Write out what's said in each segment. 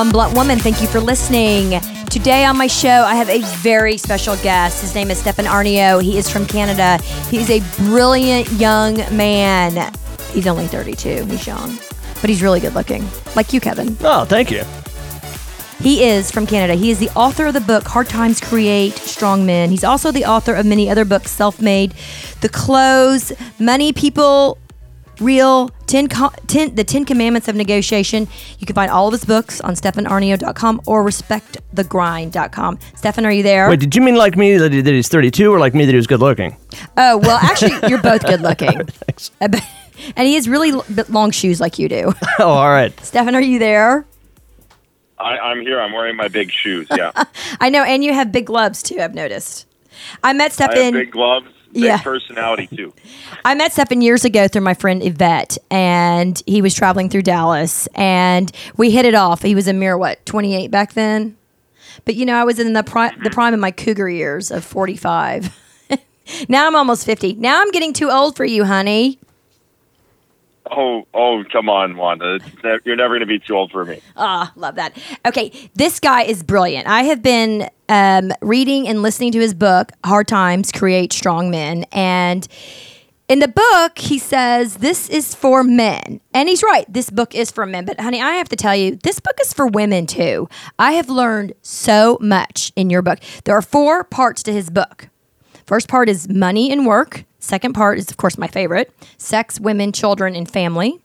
One Blunt Woman. Thank you for listening. Today on my show, I have a very special guest. His name is Stefan Aarnio. He is from Canada. He's a brilliant young man. He's only 32. He's young, but he's really good looking, like you, Kevin. Oh, thank you. He is from Canada. He is the author of the book Hard Times Create Strong Men. He's also the author of many other books Self Made, The Close, Money, People, Real, ten, 10, The Ten Commandments of Negotiation. You can find all of his books on stefanaarnio.com or respectthegrind.com. Stefan, are you there? Wait, did you mean like me that, he- that he's 32 or like me that he was good looking? Oh, well, actually, you're both good looking. Thanks. Uh, and he has really long shoes like you do. Oh, all right. Stefan, are you there? I, I'm here. I'm wearing my big shoes. Yeah, I know, and you have big gloves too, I've noticed. I met I have Stefan. big gloves, big Yeah. personality too. I met Stefan years ago through my friend Yvette, and he was traveling through Dallas, and we hit it off. He was a mere what, twenty eight back then, but you know, I was in the prime, the prime of my cougar years of forty five. now I'm almost fifty. Now I'm getting too old for you, honey. Oh, oh, come on, Wanda. You're never going to be too old for me. Ah, love that. Okay, this guy is brilliant. I have been um, reading and listening to his book, Hard Times Create Strong Men. And in the book, he says this is for men. And he's right. This book is for men. But, honey, I have to tell you, this book is for women too. I have learned so much in your book. There are four parts to his book. First part is money and work. Second part is, of course, my favorite sex, women, children, and family.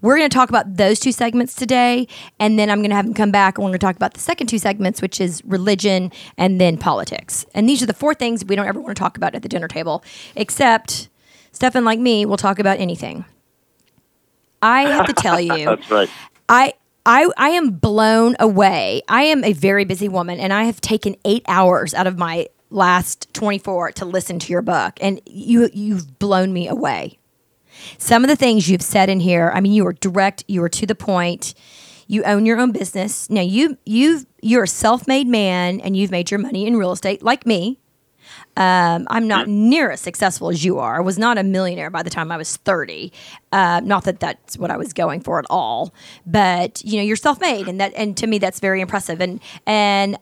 We're going to talk about those two segments today, and then I'm going to have him come back and we're going to talk about the second two segments, which is religion and then politics. And these are the four things we don't ever want to talk about at the dinner table, except Stefan, like me, will talk about anything. I have to tell you, That's right. I. I, I am blown away. I am a very busy woman, and I have taken eight hours out of my last 24 to listen to your book, and you you've blown me away. Some of the things you've said in here i mean you are direct you are to the point. You own your own business. Now you you've you're a self-made man and you've made your money in real estate like me. Um, i'm not near as successful as you are. I was not a millionaire by the time i was 30 uh, not that that's what i was going for at all. But you know you're self-made and that and to me that's very impressive. And and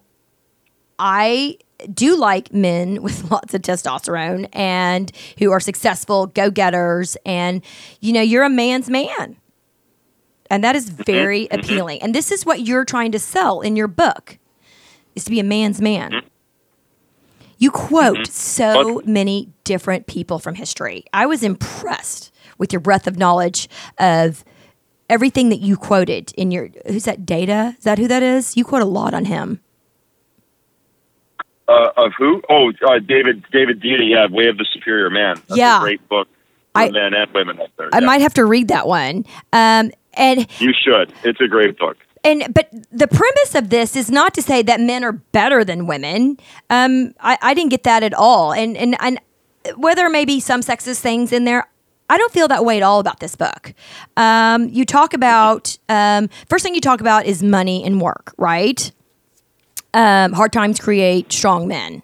I do like men with lots of testosterone and who are successful go getters. And, you know, you're a man's man. And that is mm-hmm. very mm-hmm. appealing. And this is what you're trying to sell in your book is to be a man's man. Mm-hmm. You quote so many different people from history. I was impressed with your breadth of knowledge of everything that you quoted in your who's that data? Is that who that is? You quote a lot on him. Uh, of who? Oh, uh, David David Deida. Yeah, Way of the Superior Man. That's Yeah. a great book for I- men and women out there. I yeah. might have to read that one. Um, and You should. It's a great book. and but the premise of this is not to say that men are better than women. Um, I, I didn't get that at all. And and and whether maybe some sexist things in there. I don't feel that way at all about this book. Um, you talk about um, first thing you talk about is money and work, right? Um, hard times create strong men.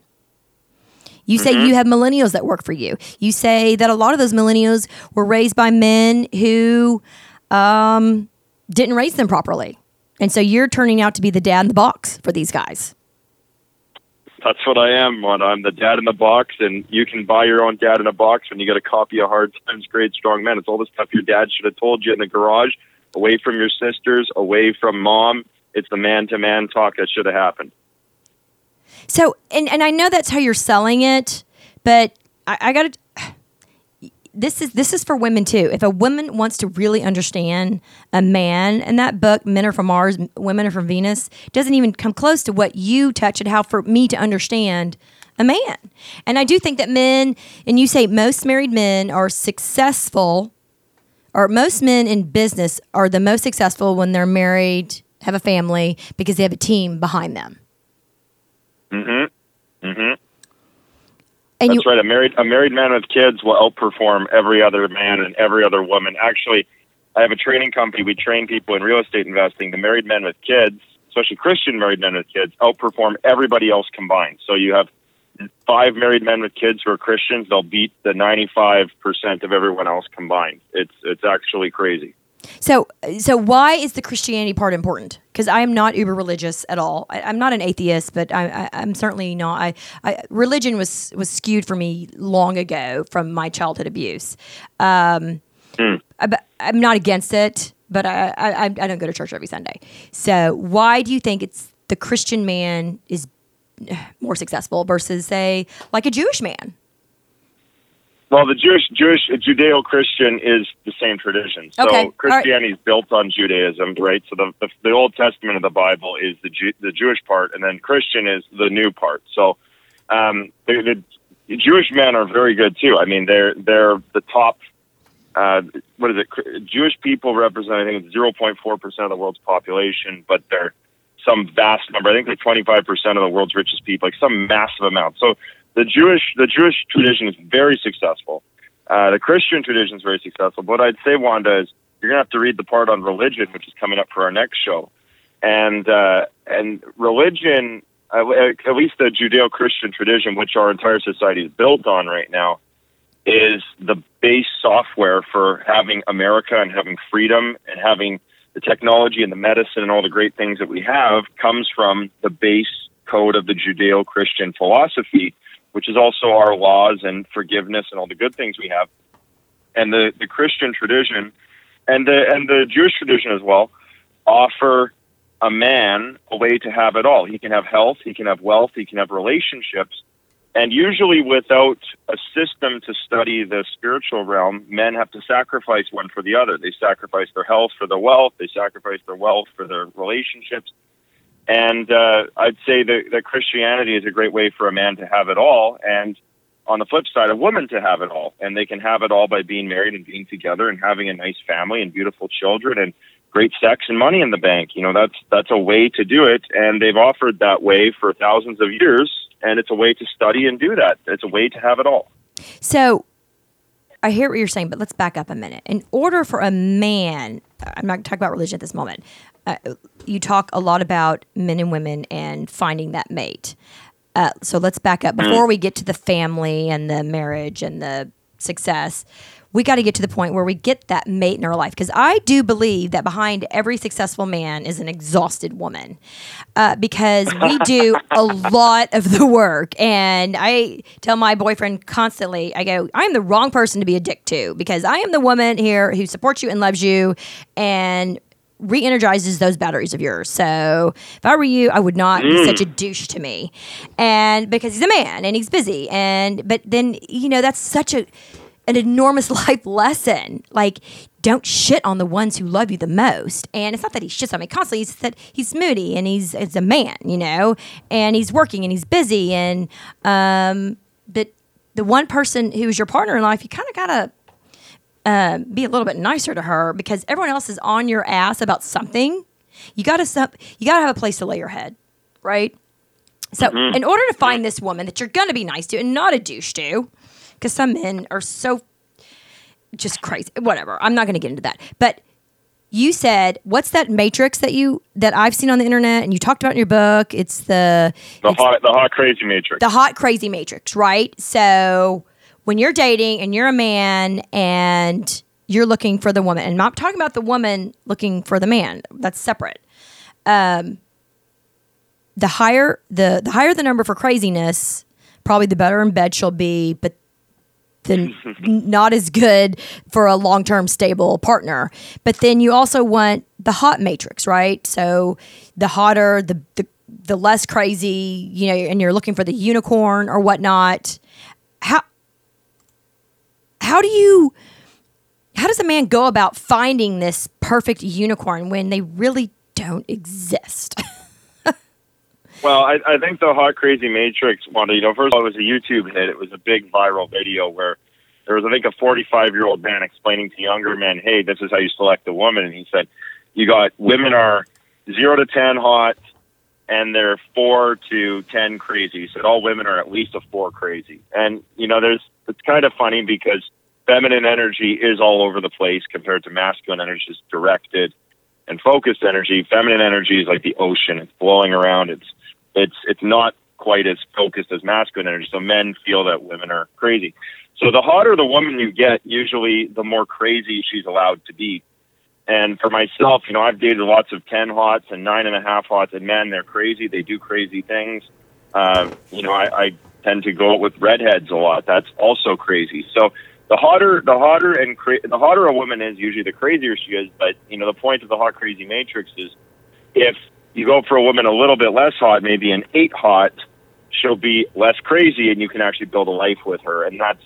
You say you have millennials that work for you. You say that a lot of those millennials were raised by men who um, didn't raise them properly. And so you're turning out to be the dad in the box for these guys. That's what I am. I'm the dad in the box, and you can buy your own dad in a box when you get a copy of Hard Times, Create Strong Men. It's all the stuff your dad should have told you in the garage, away from your sisters, away from mom. It's the man to man talk that should have happened. So, and, and I know that's how you're selling it, but I, I got to. This is this is for women too. If a woman wants to really understand a man, and that book, "Men Are from Mars, Women Are from Venus," doesn't even come close to what you touch and how for me to understand a man. And I do think that men, and you say most married men are successful, or most men in business are the most successful when they're married, have a family, because they have a team behind them. Mm-hmm. Mm-hmm. And That's you, right. A married a married man with kids will outperform every other man and every other woman. Actually, I have a training company. We train people in real estate investing. The married men with kids, especially Christian married men with kids, outperform everybody else combined. So you have five married men with kids who are Christians. They'll beat the ninety five percent of everyone else combined. It's it's actually crazy. So, so why is the Christianity part important? Because I am not uber religious at all. I, I'm not an atheist, but I, I, I'm certainly not. I, I, religion was was skewed for me long ago from my childhood abuse. Um, I, I'm not against it, but I, I I don't go to church every Sunday. So, why do you think it's the Christian man is more successful versus say like a Jewish man? Well, the Jewish, Jewish, Judeo-Christian is the same tradition. So Okay. All right. Christianity is built on Judaism, right? So the, the the Old Testament of the Bible is the Ju- the Jewish part, and then Christian is the new part. So um, the, the Jewish men are very good too. I mean, they're they're the top. Uh, what is it? Jewish people represent, I think, zero point four percent of the world's population, but they're some vast number. I think they're twenty five percent of the world's richest people, like some massive amount. So the Jewish the Jewish tradition is very successful. Uh, the Christian tradition is very successful. But I'd say, Wanda, is you're gonna have to read the part on religion, which is coming up for our next show. And uh, and religion, uh, at least the Judeo-Christian tradition, which our entire society is built on right now, is the base software for having America and having freedom and having the technology and the medicine and all the great things that we have comes from the base code of the Judeo Christian philosophy, which is also our laws and forgiveness and all the good things we have. And the, the Christian tradition and the and the Jewish tradition as well offer a man a way to have it all. He can have health, he can have wealth, he can have relationships. And usually, without a system to study the spiritual realm, men have to sacrifice one for the other. They sacrifice their health for their wealth, they sacrifice their wealth for their relationships. And uh, I'd say that, that Christianity is a great way for a man to have it all. And on the flip side, a woman to have it all. And they can have it all by being married and being together and having a nice family and beautiful children and great sex and money in the bank. You know, that's that's a way to do it. And they've offered that way for thousands of years. And it's a way to study and do that. It's a way to have it all. So I hear what you're saying, but let's back up a minute. In order for a man, I'm not talking about religion at this moment. Uh, you talk a lot about men and women and finding that mate. Uh, so let's back up before we get to the family and the marriage and the success. We got to get to the point where we get that mate in our life because I do believe that behind every successful man is an exhausted woman uh, because we do a lot of the work. And I tell my boyfriend constantly, I go, I'm the wrong person to be a dick to because I am the woman here who supports you and loves you and re-energizes those batteries of yours. So if I were you, I would not be such a douche to me. And because he's a man and he's busy. And but then, you know, that's such a an enormous life lesson. Like, don't shit on the ones who love you the most. And it's not that he shits on me constantly, it's that he's moody and he's, he's a man, you know, and he's working and he's busy. And, um, but the one person who's your partner in life, you kind of got to um, be a little bit nicer to her because everyone else is on your ass about something. You got to you got to have a place to lay your head, right? So, in order to find this woman that you're going to be nice to and not a douche to, because some men are so just crazy. Whatever. I'm not going to get into that. But you said, what's that matrix that you that I've seen on the internet and you talked about in your book? It's the The it's hot the hot crazy matrix. the hot crazy matrix, right? So when you're dating and you're a man and you're looking for the woman, and I'm not talking about the woman looking for the man. That's separate. Um, the higher the the higher the number for craziness, probably the better in bed she'll be, but then not as good for a long term stable partner. But then you also want the hot matrix, right? So the hotter, the the the less crazy, you know, and you're looking for the unicorn or whatnot. How how do you how does a man go about finding this perfect unicorn when they really don't exist? Well, I, I think the hot crazy matrix one. You know, first of all, it was a YouTube hit. It was a big viral video where there was, I think, a 45 year old man explaining to younger men, "Hey, this is how you select a woman." And he said, "You got women are zero to ten hot, and they're four to ten crazy." He said all women are at least a four crazy. And you know, there's it's kind of funny because feminine energy is all over the place compared to masculine energy is directed and focused energy. Feminine energy is like the ocean; it's flowing around. It's it's it's not quite as focused as masculine energy. So men feel that women are crazy. So the hotter the woman you get, usually the more crazy she's allowed to be. And for myself, you know, I've dated lots of 10 hots and nine and a half hots, and men, they're crazy. They do crazy things. Uh, you know, I, I tend to go out with redheads a lot. That's also crazy. So the hotter, the hotter and cra- the hotter a woman is, usually the crazier she is. But you know, the point of the hot crazy matrix is if you go for a woman a little bit less hot, maybe an eight hot, she'll be less crazy, and you can actually build a life with her. And that's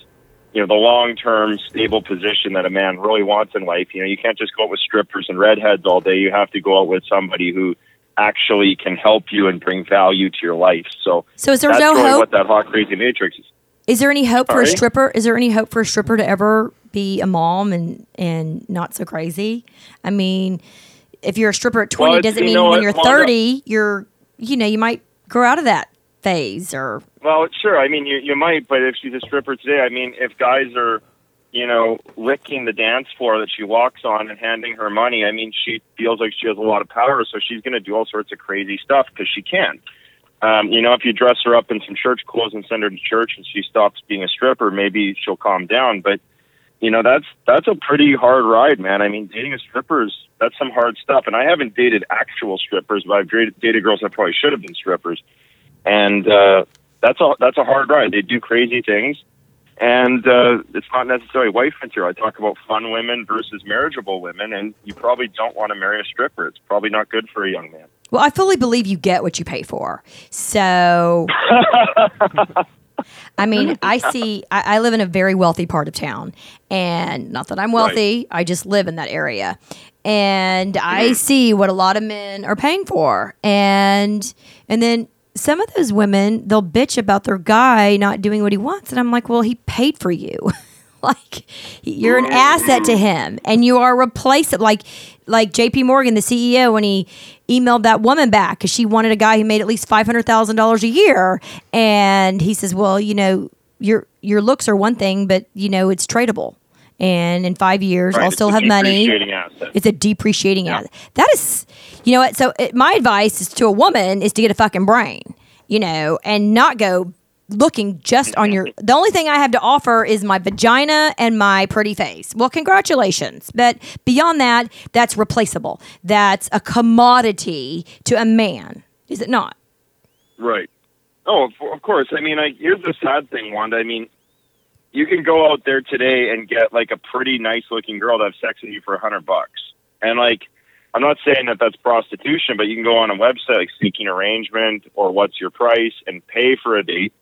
you know the long term stable position that a man really wants in life. You know, you can't just go out with strippers and redheads all day. You have to go out with somebody who actually can help you and bring value to your life. So, So is there that's no really hope? what that hot crazy matrix is. Is there any hope for a stripper? Is there any hope for a stripper to ever be a mom and and not so crazy? I mean, if you're a stripper at 20 Well, doesn't you mean when what, you're Wanda? 30 you're you know, you might grow out of that phase or Well, sure. I mean, you you might, but if she's a stripper today, I mean, if guys are, you know, licking the dance floor that she walks on and handing her money, I mean, she feels like she has a lot of power, so she's going to do all sorts of crazy stuff because she can. Um, you know, if you dress her up in some church clothes and send her to church and she stops being a stripper, maybe she'll calm down. But you know, that's that's a pretty hard ride, man. I mean, dating a stripper is that's some hard stuff. And I haven't dated actual strippers, but I've dated, dated girls that probably should have been strippers, and uh, that's a that's a hard ride. They do crazy things, and uh, it's not necessarily wife material. I talk about fun women versus marriageable women, and you probably don't want to marry a stripper. It's probably not good for a young man. Well, I fully believe you get what you pay for. So, I mean, I see, I, I live in a very wealthy part of town. And not that I'm wealthy, I just live in that area. And I see what a lot of men are paying for. And, and then, some of those women, they'll bitch about their guy not doing what he wants. And I'm like, well, he paid for you. like you're an asset to him and you are replaceable like like JP Morgan the CEO when he emailed that woman back cuz she wanted a guy who made at least $500,000 a year and he says well you know your your looks are one thing but you know it's tradable and in 5 years Right, I'll still have money asset. it's a depreciating asset. That is, you know what? So it, my advice is to a woman is to get a fucking brain, you know, and not go looking just on your. The only thing I have to offer is my vagina and my pretty face. Well, congratulations, but beyond that, that's replaceable. That's a commodity to a man, is it not? Right. Oh, of, of course. I mean, I, here's the sad thing, Wanda. I mean, you can go out there today and get like a pretty nice looking girl to have sex with you for a hundred bucks, and like, I'm not saying that that's prostitution, but you can go on a website like Seeking Arrangement or What's Your Price and pay for a date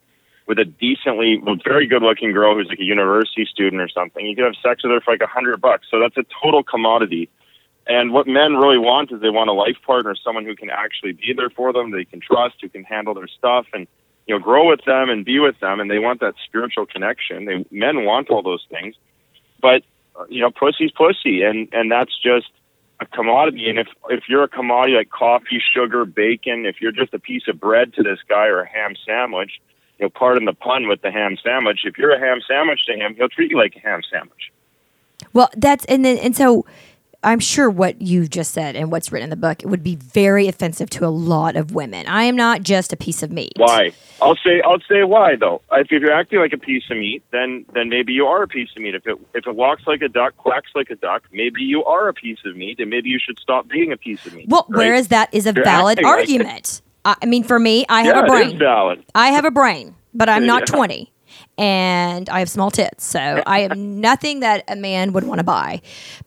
with a decently, very good looking girl who's like a university student or something. You can have sex with her for like a hundred bucks. So that's a total commodity. And what men really want is they want a life partner, someone who can actually be there for them, they can trust, who can handle their stuff, and you know, grow with them and be with them. And they want that spiritual connection. They men want all those things, but uh, you know, pussy's pussy, and and that's just a commodity. And if if you're a commodity like coffee, sugar, bacon, if you're just a piece of bread to this guy or a ham sandwich, you know, pardon the pun with the ham sandwich. If you're a ham sandwich to him, he'll treat you like a ham sandwich. Well, that's and then and so I'm sure what you've just said and what's written in the book it would be very offensive to a lot of women. I am not just a piece of meat. Why? I'll say I'll say why though. If you're acting like a piece of meat, then then maybe you are a piece of meat. If it if it walks like a duck, quacks like a duck, maybe you are a piece of meat, and maybe you should stop being a piece of meat. Well, right? whereas that is a You're valid acting like argument. I mean, for me, I have yeah, a brain. valid. I have a brain, but I'm not Yeah. 20 and I have small tits. So I am nothing that a man would want to buy.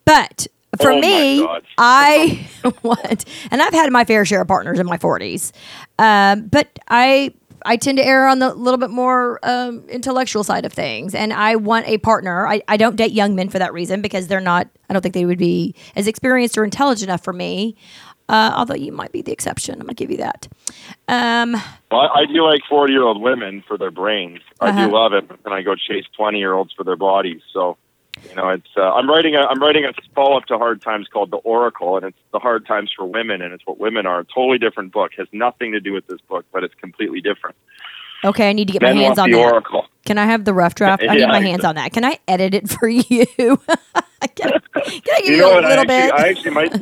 But for Oh me, I want, and I've had my fair share of partners in my 40s. Um, but I, I tend to err on the little bit more um, intellectual side of things. And I want a partner. I, I don't date young men for that reason because they're not, I don't think they would be as experienced or intelligent enough for me. Uh, although you might be the exception. I'm going to give you that. Um, Well, I, I do like forty year old women for their brains. I Uh-huh. do love it, but then I go chase twenty year olds for their bodies. So, you know, it's uh, I'm writing a I'm writing a follow up to Hard Times called The Oracle, and it's the hard times for women, and it's what women are. A totally different book. Has nothing to do with this book, but it's completely different. okay, I need to get Men my hands on the that. Oracle. Can I have the rough draft? I need Yeah, my hands on that. Can I edit it for you? can, I, can I give you, You know a what? I little actually, bit? I actually might.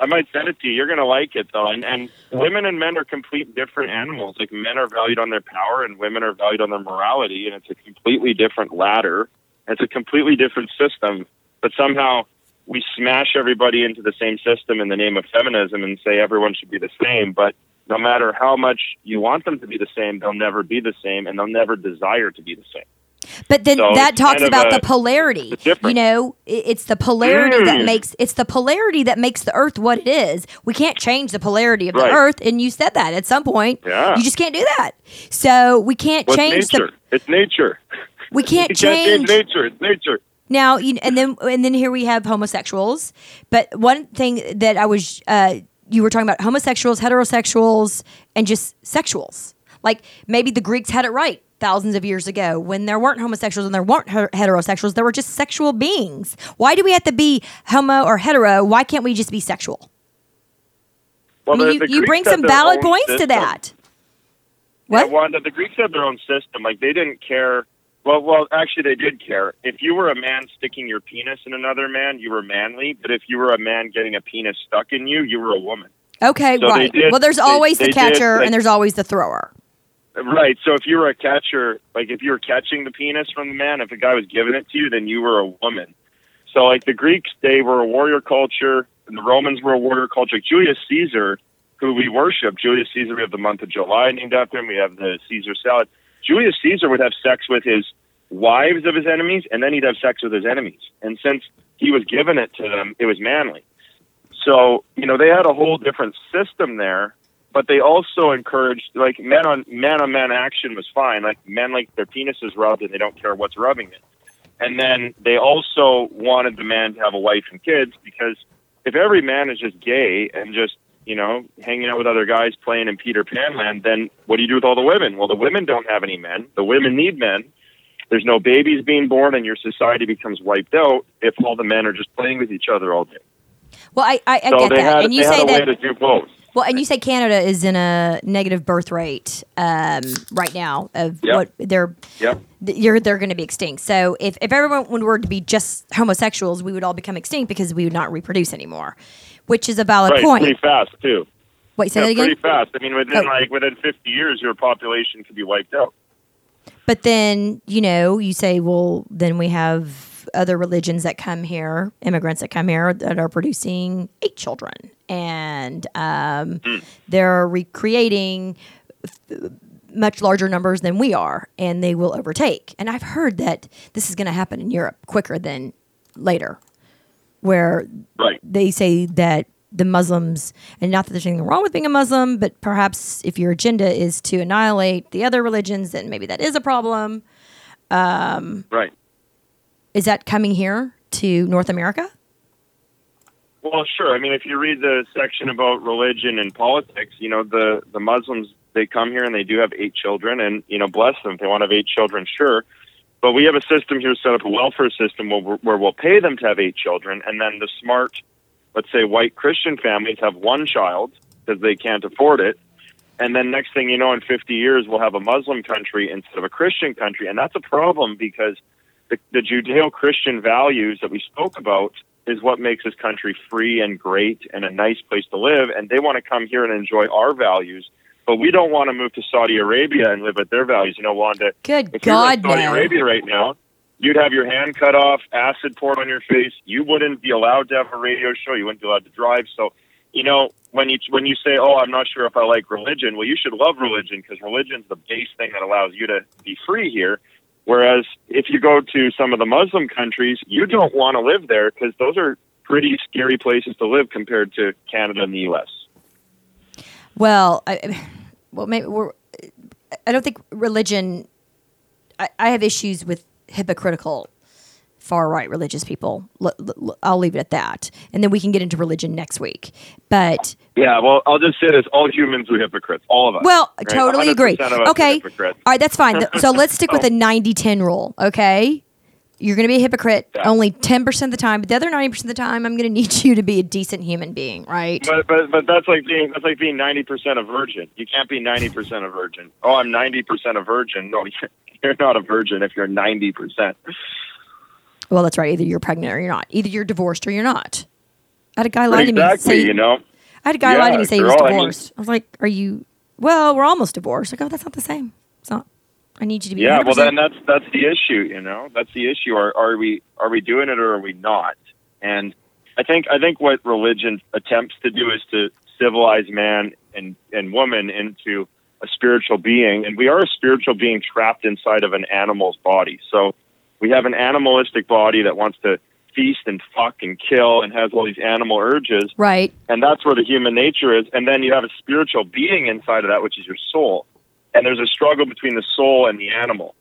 I might send it to you. You're gonna like it though. And and women and men are complete different animals. Like men are valued on their power, and women are valued on their morality, and it's a completely different ladder. It's a completely different system. But somehow, we smash everybody into the same system in the name of feminism and say everyone should be the same. But no matter how much you want them to be the same, they'll never be the same, and they'll never desire to be the same. But then So that talks kind of about a- the polarity. You know, it's the polarity that Mm. makes it's the polarity that makes the earth what it is. We can't change the polarity of the earth, and you said that at some point. Yeah. You just can't do that. So we can't change nature? it's nature. the we can't You can't change nature. It's nature. now. You and then and then here we have homosexuals. But one thing that I was uh, you were talking about homosexuals, heterosexuals, and just sexuals. Like maybe the Greeks had it right thousands of years ago when there weren't homosexuals and there weren't heterosexuals. There were just sexual beings. Why do we have to be homo or hetero? Why can't we just be sexual? Well, I mean, you, you bring some valid points to system. that. Yeah, What? The Greeks had their own system. Like they didn't care. Well, well, actually, they did care. If you were a man sticking your penis in another man, you were manly. But if you were a man getting a penis stuck in you, you were a woman. Okay, So right. did- well, there's they- always the they did, catcher like- and there's always the thrower. Right. So if you were a catcher, like if you were catching the penis from the man, if a guy was giving it to you, then you were a woman. So like the Greeks, they were a warrior culture, and the Romans were a warrior culture. Julius Caesar, who we worship, Julius Caesar, we have the month of July named after him. We have the Caesar salad. Julius Caesar would have sex with his wives of his enemies, and then he'd have sex with his enemies. And since he was giving it to them, it was manly. So you know they had a whole different system there but they also encouraged like men on man on man action was fine. Like men like their penises rubbed and they don't care what's rubbing it. And then they also wanted the man to have a wife and kids because if every man is just gay and just you know hanging out with other guys playing in Peter Pan land, then what do you do with all the women? Well, the women don't have any men. The women need men. There's no babies being born, and your society becomes wiped out if all the men are just playing with each other all day. Well, I, I, I So get that. had, and you say that to do both. Well, and you say Canada is in a negative birth rate um, right now of Yep. what they're Yep. you're they're going to be extinct. So if if everyone were to be just homosexuals, we would all become extinct because we would not reproduce anymore, which is a valid Right, point. pretty fast too. Wait, say yeah, that again. pretty fast. I mean, within Oh. like within 50 years, your population could be wiped out. But then you know you say, well, then we have other religions that come here, immigrants that come here that are producing eight children, and um, Hmm. they're recreating much larger numbers than we are, and they will overtake. And I've heard that this is going to happen in Europe quicker than later, where Right. they say that the Muslims, and not that there's anything wrong with being a Muslim, but perhaps if your agenda is to annihilate the other religions, then maybe that is a problem. Um, right. Is that coming here to North America? Well, sure. I mean, if you read the section about religion and politics, you know, the the Muslims they come here and they do have eight children, and you know, bless them. If they want to have eight children, sure. But we have a system here set up a welfare system where, where we'll pay them to have eight children, and then the smart, let's say, white Christian families have one child because they can't afford it. And then next thing you know, in 50 years, we'll have a Muslim country instead of a Christian country. And that's a problem because the, the Judeo Christian values that we spoke about is what makes this country free and great and a nice place to live. And they want to come here and enjoy our values. But we don't want to move to Saudi Arabia and live with their values. You know, Wanda, Good if were in God, Saudi no. Arabia right now, you'd have your hand cut off, acid poured on your face. You wouldn't be allowed to have a radio show. You wouldn't be allowed to drive. So, you know, when you when you say, "Oh, I'm not sure if I like religion," well, you should love religion because religion's the base thing that allows you to be free here. Whereas if you go to some of the Muslim countries, you don't want to live there because those are pretty scary places to live compared to Canada and the U.S. Well, I, well, maybe we're. I don't think religion. I, I have issues with hypocritical far right religious people. L- l- I'll leave it at that, and then we can get into religion next week. But Yeah, well, I'll just say this: all humans are hypocrites, all of us. Well, right? totally agree. 100% of us are Okay. All right, that's fine. So let's stick with the 90 10 rule, okay? You're going to be a hypocrite Yeah. only 10% of the time, but the other 90% of the time, I'm going to need you to be a decent human being, right? But but but that's like being that's like being ninety percent a virgin. You can't be ninety percent a virgin. Oh, I'm ninety percent a virgin. No, you're not a virgin if you're ninety percent. Well, that's right. Either you're pregnant or you're not. Either you're divorced or you're not. I had a guy lie to me. Exactly. Say, You know. I had a guy lie to me say he was girl, I divorced. I, was like, "Are you?" Well, we're almost divorced. I go, oh, "That's not the same. It's not." I need you to be. Yeah. Well, 100%. then that's that's the issue. You know, that's the issue. Are are we are we doing it or are we not? And I think I think what religion attempts to do is to civilize man and and woman into a spiritual being, and we are a spiritual being trapped inside of an animal's body. So we have an animalistic body that wants to feast and fuck and kill and has all these animal urges, Right. and that's where the human nature is. And then you have a spiritual being inside of that, which is your soul. And there's a struggle between the soul and the animal.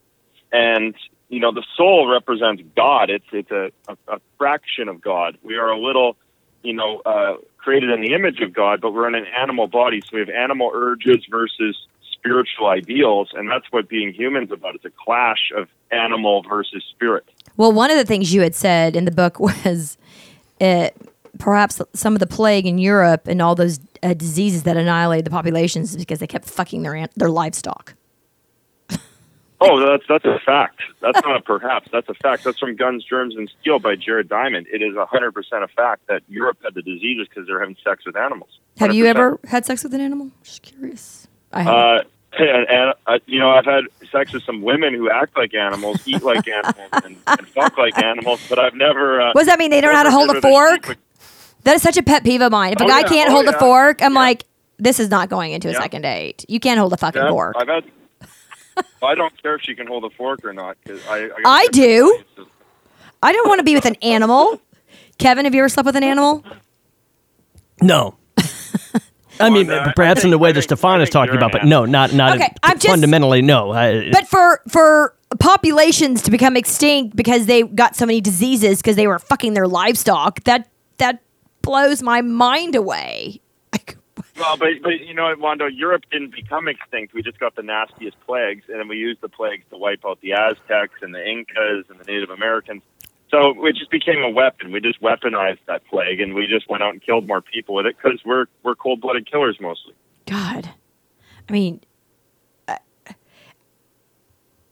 And you know, the soul represents God. It's it's a, a, a fraction of God. We are a little, you know, uh, created in the image of God, but we're in an animal body. So we have animal urges versus spiritual ideals, and that's what being human's about. It's a clash of animal versus spirit. Well, one of the things you had said in the book was uh, perhaps some of the plague in Europe and all those uh, diseases that annihilated the populations is because they kept fucking their their livestock. Oh, that's that's a fact. That's not a perhaps. That's a fact. That's from Guns, Germs, and Steel by Jared Diamond. It is hundred percent a fact that Europe had the diseases because they're having sex with animals. Have you ever had sex with an animal? Just curious. I have. Uh, and, and uh, you know, I've had sex with some women who act like animals, eat like animals, and, and fuck like animals, but I've never. Uh, what does that mean? They don't know how to hold a fork? with- That is such a pet peeve of mine. If a Oh, guy yeah. can't Oh, hold a fork, I'm Yeah. like, this is not going into a Yeah. second date. You can't hold a fucking Yeah, fork. I've had. I don't care if she can hold a fork or not because I. I, I do. I don't want to be with an animal. Kevin, have you ever slept with an animal? No. I mean, Well, I- perhaps I in the way that Stefan is talking about, but no, not not Okay, I'm just- fundamentally no. I, But for for populations to become extinct because they got so many diseases because they were fucking their livestock, that that blows my mind away. Well, but but you know, Wanda, Europe didn't become extinct. We just got the nastiest plagues, and then we used the plagues to wipe out the Aztecs and the Incas and the Native Americans. So it just became a weapon. We just weaponized that plague, and we just went out and killed more people with it because we're we're cold blooded killers mostly. God, I mean,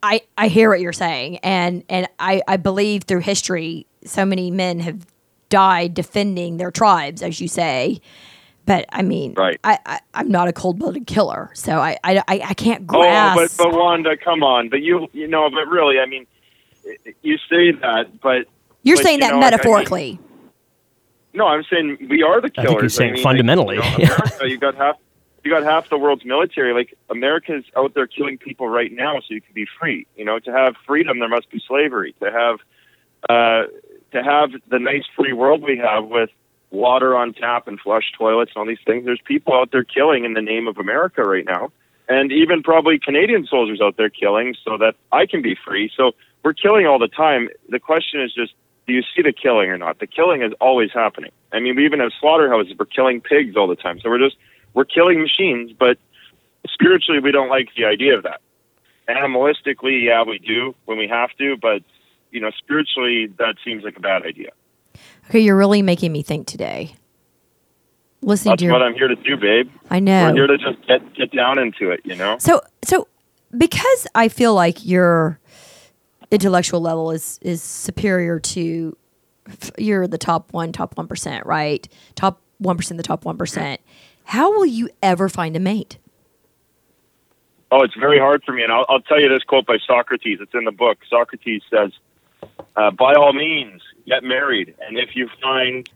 I I hear what you're saying, and and I I believe through history, so many men have died defending their tribes, as you say. But I mean, Right. I, I I'm not a cold blooded killer, so I, I I I can't grasp. Oh, but but Wanda, come on. But you you know, but really, I mean, you say that, but you're but, saying you that know, like, I mean, metaphorically. No, I'm saying we are the killers. I think killers. he's saying mean, fundamentally, Like, you, yeah. know, America, you got half. You got half the world's military. Like America's out there killing people right now, so you can be free. You know, to have freedom, there must be slavery. To have, uh, to have the nice free world we have with water on tap and flush toilets and all these things. There's people out there killing in the name of America right now, and even probably Canadian soldiers out there killing so that I can be free. So we're killing all the time. The question is just do you see the killing or not? The killing is always happening. I mean, we even have slaughterhouses. We're killing pigs all the time. So we're just we're killing machines, but spiritually, we don't like the idea of that. Animalistically, yeah, we do when we have to, but you know, spiritually, that seems like a bad idea. Okay, you're really making me think today. Listening That's to your, what I'm here to do, babe. I know. We're here to just get get down into it, you know. So so because I feel like your intellectual level is is superior to you're the top one, top one percent, right? Top one percent, the top one percent. How will you ever find a mate? Oh, it's very hard for me, and I'll, I'll tell you this quote by Socrates. It's in the book. Socrates says, uh, "By all means, get married, and if you find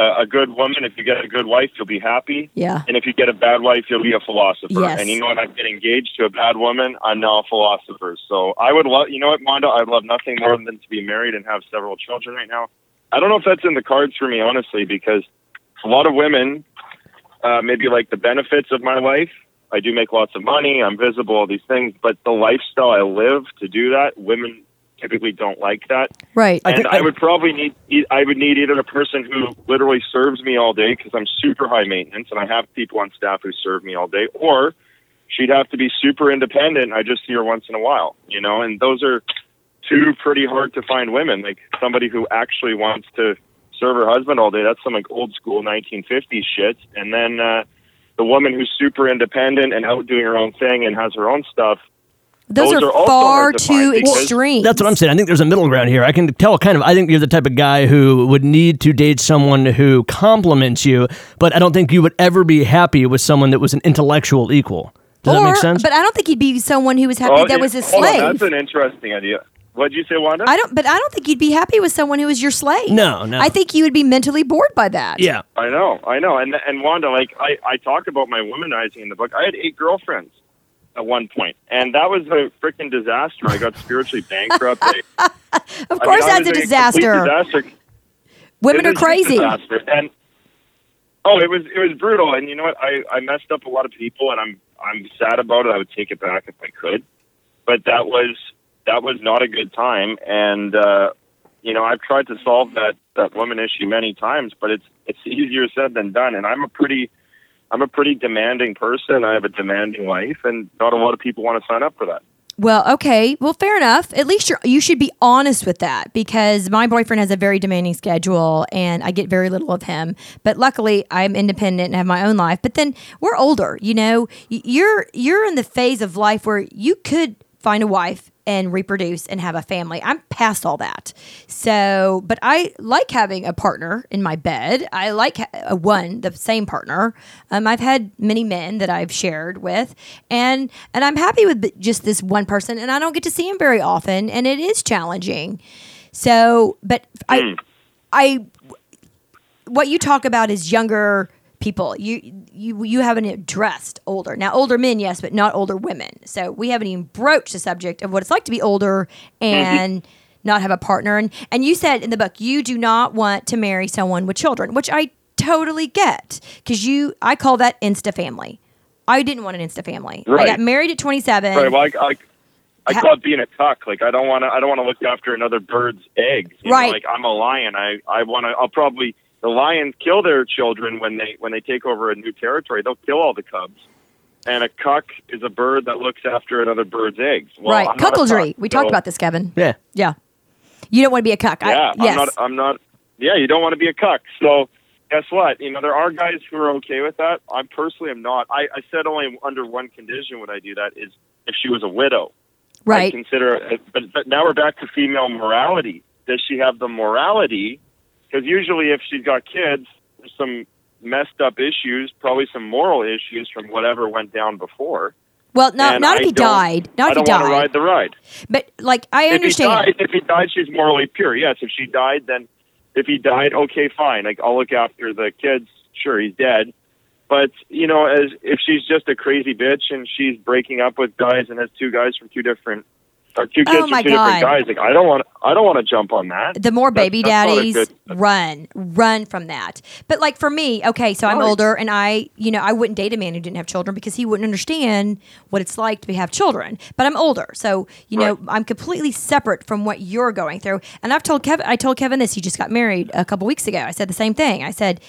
a, a good woman, if you get a good wife, you'll be happy. Yeah. And if you get a bad wife, you'll be a philosopher. Yes. And you know what? I get engaged to a bad woman. I'm now a philosopher. So I would love, you know what, Mondo? I'd love nothing more than to be married and have several children right now. I don't know if that's in the cards for me, honestly, because a lot of women uh, maybe like the benefits of my life. I do make lots of money. I'm visible, all these things, but the lifestyle I live to do that, women typically don't like that. Right. I and think I, I- would probably need I would need either a person who literally serves me all day because I'm super high maintenance and I have people on staff who serve me all day, or she'd have to be super independent. I just see her once in a while, you know. And those are two pretty hard to find women. Like somebody who actually wants to serve her husband all day. That's some like old school 1950s shit. And then uh, the woman who's super independent and out doing her own thing and has her own stuff. Those, those are, are far too extreme. That's what I'm saying. I think there's a middle ground here. I can tell kind of. I think you're the type of guy who would need to date someone who compliments you, but I don't think you would ever be happy with someone that was an intellectual equal. Does that make sense? But I don't think he'd be someone who was happy Oh, that yeah, was a hold on, slave. that's an interesting idea. What'd you say, Wanda? I don't, but I don't think you'd be happy with someone who was your slave. No, no. I think you would be mentally bored by that. Yeah. I know, I know, and and Wanda, like I, I talk about my womanizing in the book. I had eight girlfriends at one point, and that was a freaking disaster. I got spiritually bankrupt. I, Of course, I mean, that's a complete disaster. disaster. Women It are crazy. And oh, it was it was brutal. And you know what? I I messed up a lot of people, and I'm I'm sad about it. I would take it back if I could, but that was that was not a good time. And uh, you know, I've tried to solve that that woman issue many times, but it's it's easier said than done. And I'm a pretty I'm a pretty demanding person. I have a demanding wife, and not a lot of people want to sign up for that. Well, okay. Well, fair enough. At least you should be honest with that because my boyfriend has a very demanding schedule and I get very little of him. But luckily, I'm independent and have my own life. But then we're older, you know. You're you're in the phase of life where you could find a wife and reproduce and have a family. I'm past all that. So, but I like having a partner in my bed. I like ha- a one, the same partner. Um, I've had many men that I've shared with, and and I'm happy with just this one person. And I don't get to see him very often, and it is challenging. So, but I, I, what you talk about is younger people. You you you haven't addressed older. Now older men, yes, but not older women. So we haven't even broached the subject of what it's like to be older mm-hmm. and not have a partner. And and you said in the book you do not want to marry someone with children, which I totally get because you I call that insta family. I didn't want an insta family. I Right. got married at 27. Right. Well, I, I, I call it being a cuck. Like I don't want to. I don't want to look after another bird's eggs. You know, Right. like I'm a lion. I I want to. I'll probably the lions kill their children when they when they take over a new territory. They'll kill all the cubs. And a cuck is a bird that looks after another bird's eggs. Well, right. I'm Cuckoldry. cuck, We talked about this, Kevin. Yeah. Yeah. You don't want to be a cuck. I- Yeah, yes. I'm not. I'm not. Yeah, you don't want to be a cuck. So guess what? You know, there are guys who are okay with that. I personally am not. I, I said only under one condition would I do that is if she was a widow. I right. consider but but now we're back to female morality. Does she have the morality? Because usually, if she's got kids, there's some messed up issues, probably some moral issues from whatever went down before. Well, not And not I if he don't- died. Not I if he don't want to died. ride the ride. But like I If he understand. died, if he died, she's morally pure. Yes, if she died, then if he died, okay, fine. Like I'll look after the kids. Sure, he's dead. But you know, as if she's just a crazy bitch and she's breaking up with guys and has two guys from two different two kids Oh, my two God. different guys, like I don't want, I don't want to jump on that. the more baby that's not a daddies good- run run from that but like for me okay so i'm Right. older and i you know i wouldn't date a man who didn't have children because he wouldn't understand what it's like to have children but i'm older so you know Right. i'm completely separate from what you're going through and i've told kevin i told kevin this he just got married a couple weeks ago i said the same thing i said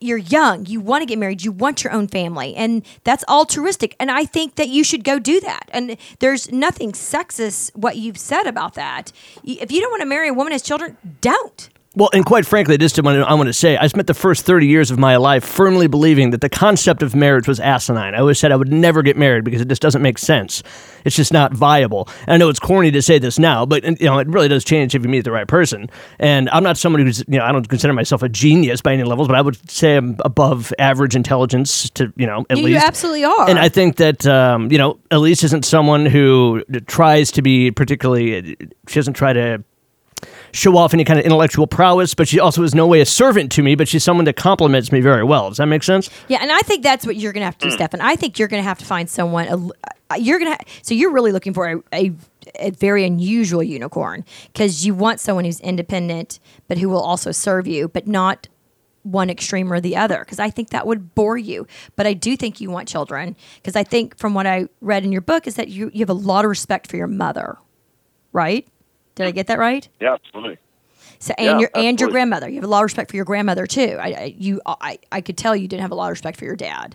you're young, you want to get married, you want your own family, and that's altruistic. And I think that you should go do that. And there's nothing sexist what you've said about that. If you don't want to marry a woman as children, don't. Well, and quite frankly, this is what I want to say. I spent the first 30 years of my life firmly believing that the concept of marriage was asinine. I always said I would never get married because it just doesn't make sense. It's just not viable. And I know it's corny to say this now, but you know, it really does change if you meet the right person. And I'm not someone who's, you know, I don't consider myself a genius by any levels, but I would say I'm above average intelligence to, you know, at You- least. you absolutely are. And I think that, um, you know, Elise isn't someone who tries to be particularly, she doesn't try to show off any kind of intellectual prowess, but she also is no way a servant to me, but she's someone that compliments me very well. Does that make sense? Yeah, and I think that's what you're going to have to do, Stefan. I think you're going to have to find someone. Uh, you're going to. So you're really looking for a, a, a very unusual unicorn because you want someone who's independent, but who will also serve you, but not one extreme or the other. Because I think that would bore you. But I do think you want children because I think from what I read in your book is that you you have a lot of respect for your mother, right? Did I get that right? Yeah, absolutely. So and Yeah, your and your grandmother, you have a lot of respect for your grandmother too. I, I you I, I could tell you didn't have a lot of respect for your dad,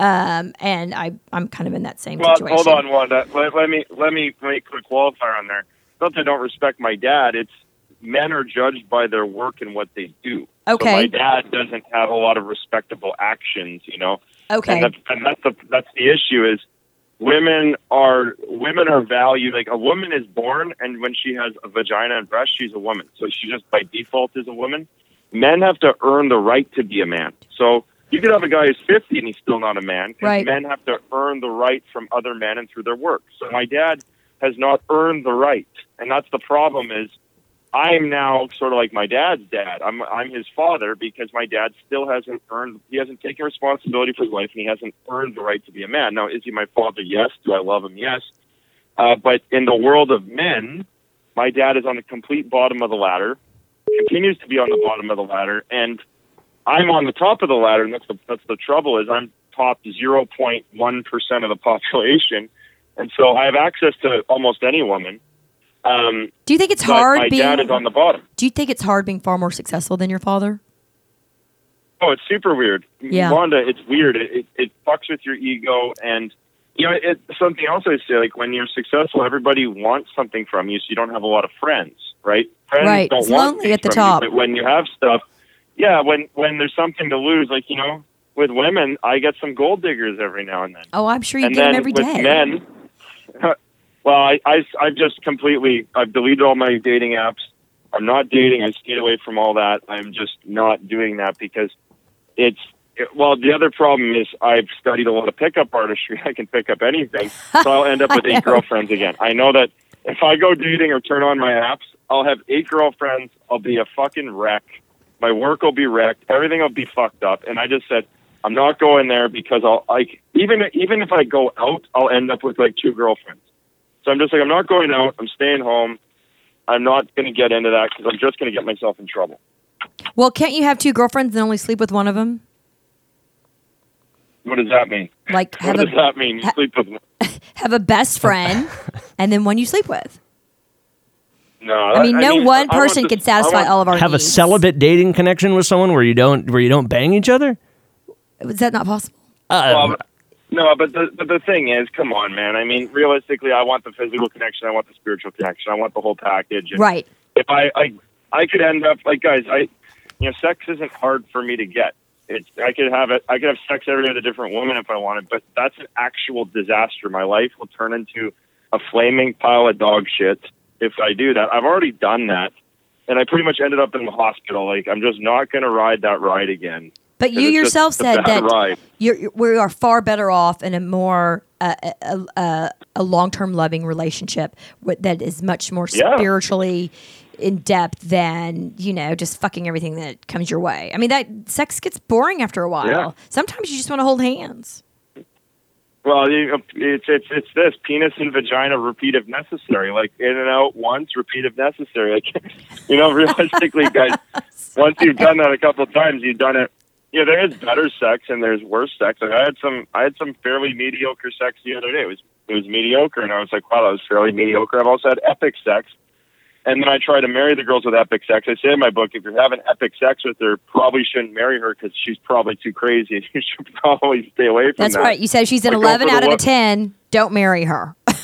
um, and I I'm kind of in that same Well, situation. hold on, Wanda. Let, let me let me make a quick qualifier on there. Not that I don't respect my dad. It's men are judged by their work and what they do. Okay. So my dad doesn't have a lot of respectable actions, you know. Okay. And that's, and that's the that's the issue is women are women are valued like a woman is born and when she has a vagina and breast she's a woman so she just by default is a woman men have to earn the right to be a man so you could have a guy who's 50 and he's still not a man Right. men have to earn the right from other men and through their work so my dad has not earned the right, and that's the problem. Is I'm now sort of like my dad's dad. I'm I'm his father because my dad still hasn't earned. He hasn't taken responsibility for his life, and he hasn't earned the right to be a man. Now, is he my father? Yes. Do I love him? Yes. Uh, but in the world of men, my dad is on the complete bottom of the ladder, continues to be on the bottom of the ladder, and I'm on the top of the ladder. And that's the that's the trouble is I'm top 0.1 percent of the population, and so I have access to almost any woman. Um, Do you think it's hard my being? dad is on the bottom. do you think it's hard being far more successful than your father? Oh, it's super weird. Yeah. Wanda, it's weird. It, it, it fucks with your ego. And, you know, it, something else I say, like when you're successful, everybody wants something from you, so you don't have a lot of friends, right? Friends Right. don't It's want lonely at the from you, top. but when you have stuff, yeah, when, when there's something to lose, like, you know, with women, I get some gold diggers every now and then. Oh, I'm sure you and get them every with day. men, well, I, I, I've just completely, I've deleted all my dating apps. I'm not dating. I stayed away from all that. I'm just not doing that because it's, it, well, the other problem is I've studied a lot of pickup artistry. I can pick up anything. So I'll end up with eight girlfriends again. I know that if I go dating or turn on my apps, I'll have eight girlfriends. I'll be a fucking wreck. My work will be wrecked. Everything will be fucked up. And I just said, I'm not going there because I'll like even even if I go out, I'll end up with like two girlfriends. So I'm just like I'm not going out. I'm staying home. I'm not going to get into that because I'm just going to get myself in trouble. Well, can't you have two girlfriends and only sleep with one of them? What does that mean? Like What have does a that mean? You sleep with have a best friend and then one you sleep with. no. I mean, no one I want person the- can satisfy want- all of our Have a celibate dating connection with someone where you don't where you don't bang each other. Is that not possible? Uh, Well, but- no, but the but the thing is, come on, man. I mean, realistically, I want the physical connection. I want the spiritual connection. I want the whole package. And Right. if I, I I could end up like guys, I you know, sex isn't hard for me to get. It's I could have it I could have sex every day with a different woman if I wanted, but that's an actual disaster. My life will turn into a flaming pile of dog shit if I do that. I've already done that. And I pretty much ended up in the hospital. Like I'm just not gonna ride that ride again. But you just yourself said that ride. you're, you're- we are far better off in a more uh, a, a, a long term loving relationship with, that is much more Yeah. spiritually in depth than you know just fucking everything that comes your way. I mean that sex gets boring after a while. Yeah. Sometimes you just want to hold hands. Well, you, it's it's it's this penis and vagina repeat if necessary. Like in and out once, repeat if necessary. Like you know, realistically, guys, once you've done that a couple of times, you've done it. Yeah, there is better sex and there's worse sex. Like I had some, I had some fairly mediocre sex the other day. It was it was mediocre, and I was like, wow, that was fairly mediocre. I've also had epic sex, and then I try to marry the girls with epic sex. I say in my book, if you're having epic sex with her, probably shouldn't marry her because she's probably too crazy. You should probably stay away from That's that. right. You said she's an Like, eleven out of a ten. Don't marry her.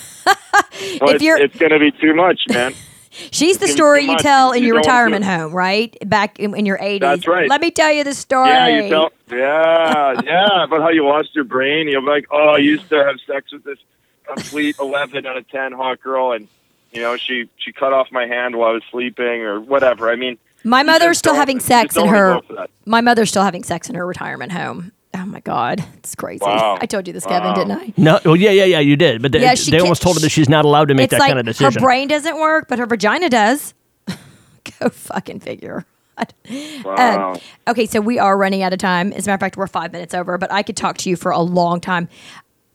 Well, if it's, you're- it's going to be too much, man. She's the story you tell in You your retirement home, right? Back in, in your 80s. That's right. Let me tell you the story. Yeah, you tell. Yeah, yeah. About how you lost your brain. You're like, oh, I used to have sex with this complete eleven out of ten hot girl, and you know, she she cut off my hand while I was sleeping, or whatever. I mean, My mother's still having sex in her. wanna go for that. My mother's still having sex in her retirement home. Oh my God, it's crazy. Wow. I told you this, Kevin, Wow. didn't I? no, well, yeah, yeah, yeah, you did, but they, Yeah, they almost told her that she's not allowed to make It's that like kind of decision. her brain doesn't work, but her vagina does. Go fucking figure. Wow. Um, okay, so we are running out of time. As a matter of fact, we're five minutes over, but I could talk to you for a long time.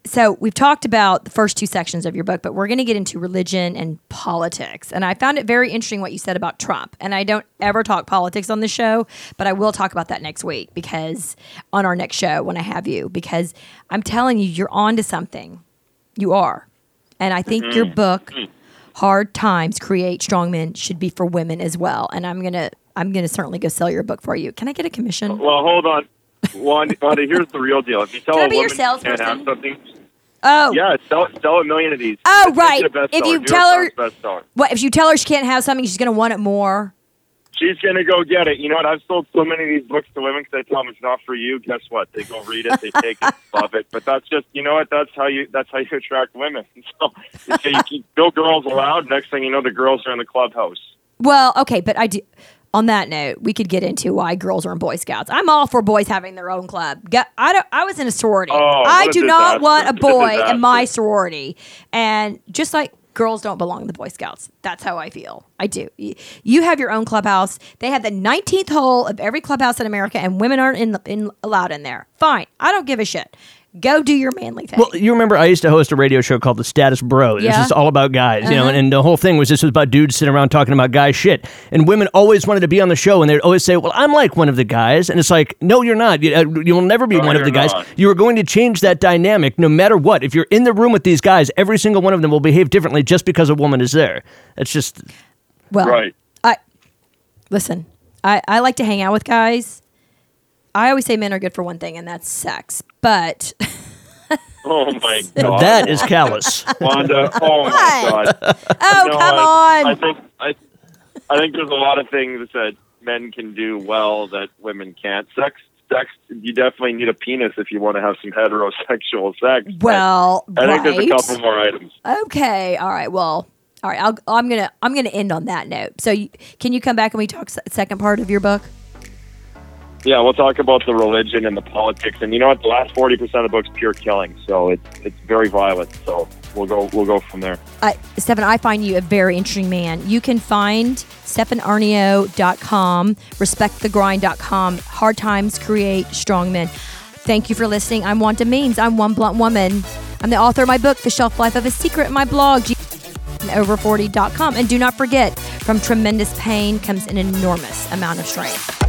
So we've talked about the first two sections of your book, but we're going to get into religion and politics. And I found it very interesting what you said about Trump. And I don't ever talk politics on the show, but I will talk about that next week because on our next show when I have you, because I'm telling you, you're on to something. You are. And I think your mm-hmm. book, mm-hmm. Hard Times Create Strong Men, should be for women as well. And I'm gonna I'm gonna certainly go sell your book for you. Can I get a commission? well, hold on. Wanda, Wanda, here's the real deal. If you tell Can a be your woman she can't have something, Oh, yeah, sell sell a million of these. Oh, right. If you tell her- what if you tell her she can't have something? She's gonna want it more. She's gonna go get it. You know what? I've sold so many of these books to women because I tell them it's not for you. Guess what? They go read it, they take it, love it. But that's just, you know what? That's how you. That's how you attract women. So, so you keep no girls allowed. Next thing you know, the girls are in the clubhouse. Well, okay, but I do. On that note, we could get into why girls are in Boy Scouts. I'm all for boys having their own club. I don't. I was in a sorority. Oh, I do not want a It's a boy in my sorority. And just like girls don't belong in the Boy Scouts. That's how I feel. I do. You, you have your own clubhouse. They have the 19th hole of every clubhouse in America, and women aren't in, in allowed in there. Fine. I don't give a shit. Go do your manly thing. Well, you remember I used to host a radio show called The Status Bro. It was just all about guys, you know, Uh-huh. and, and the whole thing was just about dudes sitting around talking about guy shit. And women always wanted to be on the show, and they'd always say, "Well, I'm like one of the guys," and it's like, no, you're not. You, uh, you will never be No, one of the you're guys. not. You are going to change that dynamic no matter what. If you're in the room with these guys, every single one of them will behave differently just because a woman is there. It's just well, Right. I listen. I, I like to hang out with guys. I always say men are good for one thing, and that's sex. But Oh my god. that is callous. Wanda. Oh my god. oh No, come I, on, I think I, I think there's a lot of things that men can do well that women can't. Sex, sex. You definitely need a penis if you want to have some heterosexual sex. well, I think there's a right. couple more items. Okay. All right. Well. All right. I'll, I'm gonna I'm gonna end on that note. So, you, can you come back and we talk se- second part of your book? Yeah, we'll talk about the religion and the politics, and you know what? The last forty percent of the book's pure killing, so it's it's very violent. So we'll go we'll go from there. I, Stefan, I find you a very interesting man. You can find stefanaarnio.com, respectthegrind.com. Hard times create strong men. Thank you for listening. I'm Wanda Means. I'm one blunt woman. I'm the author of my book, The Shelf Life of a Secret, my blog, over40.com. And do not forget, from tremendous pain comes an enormous amount of strength.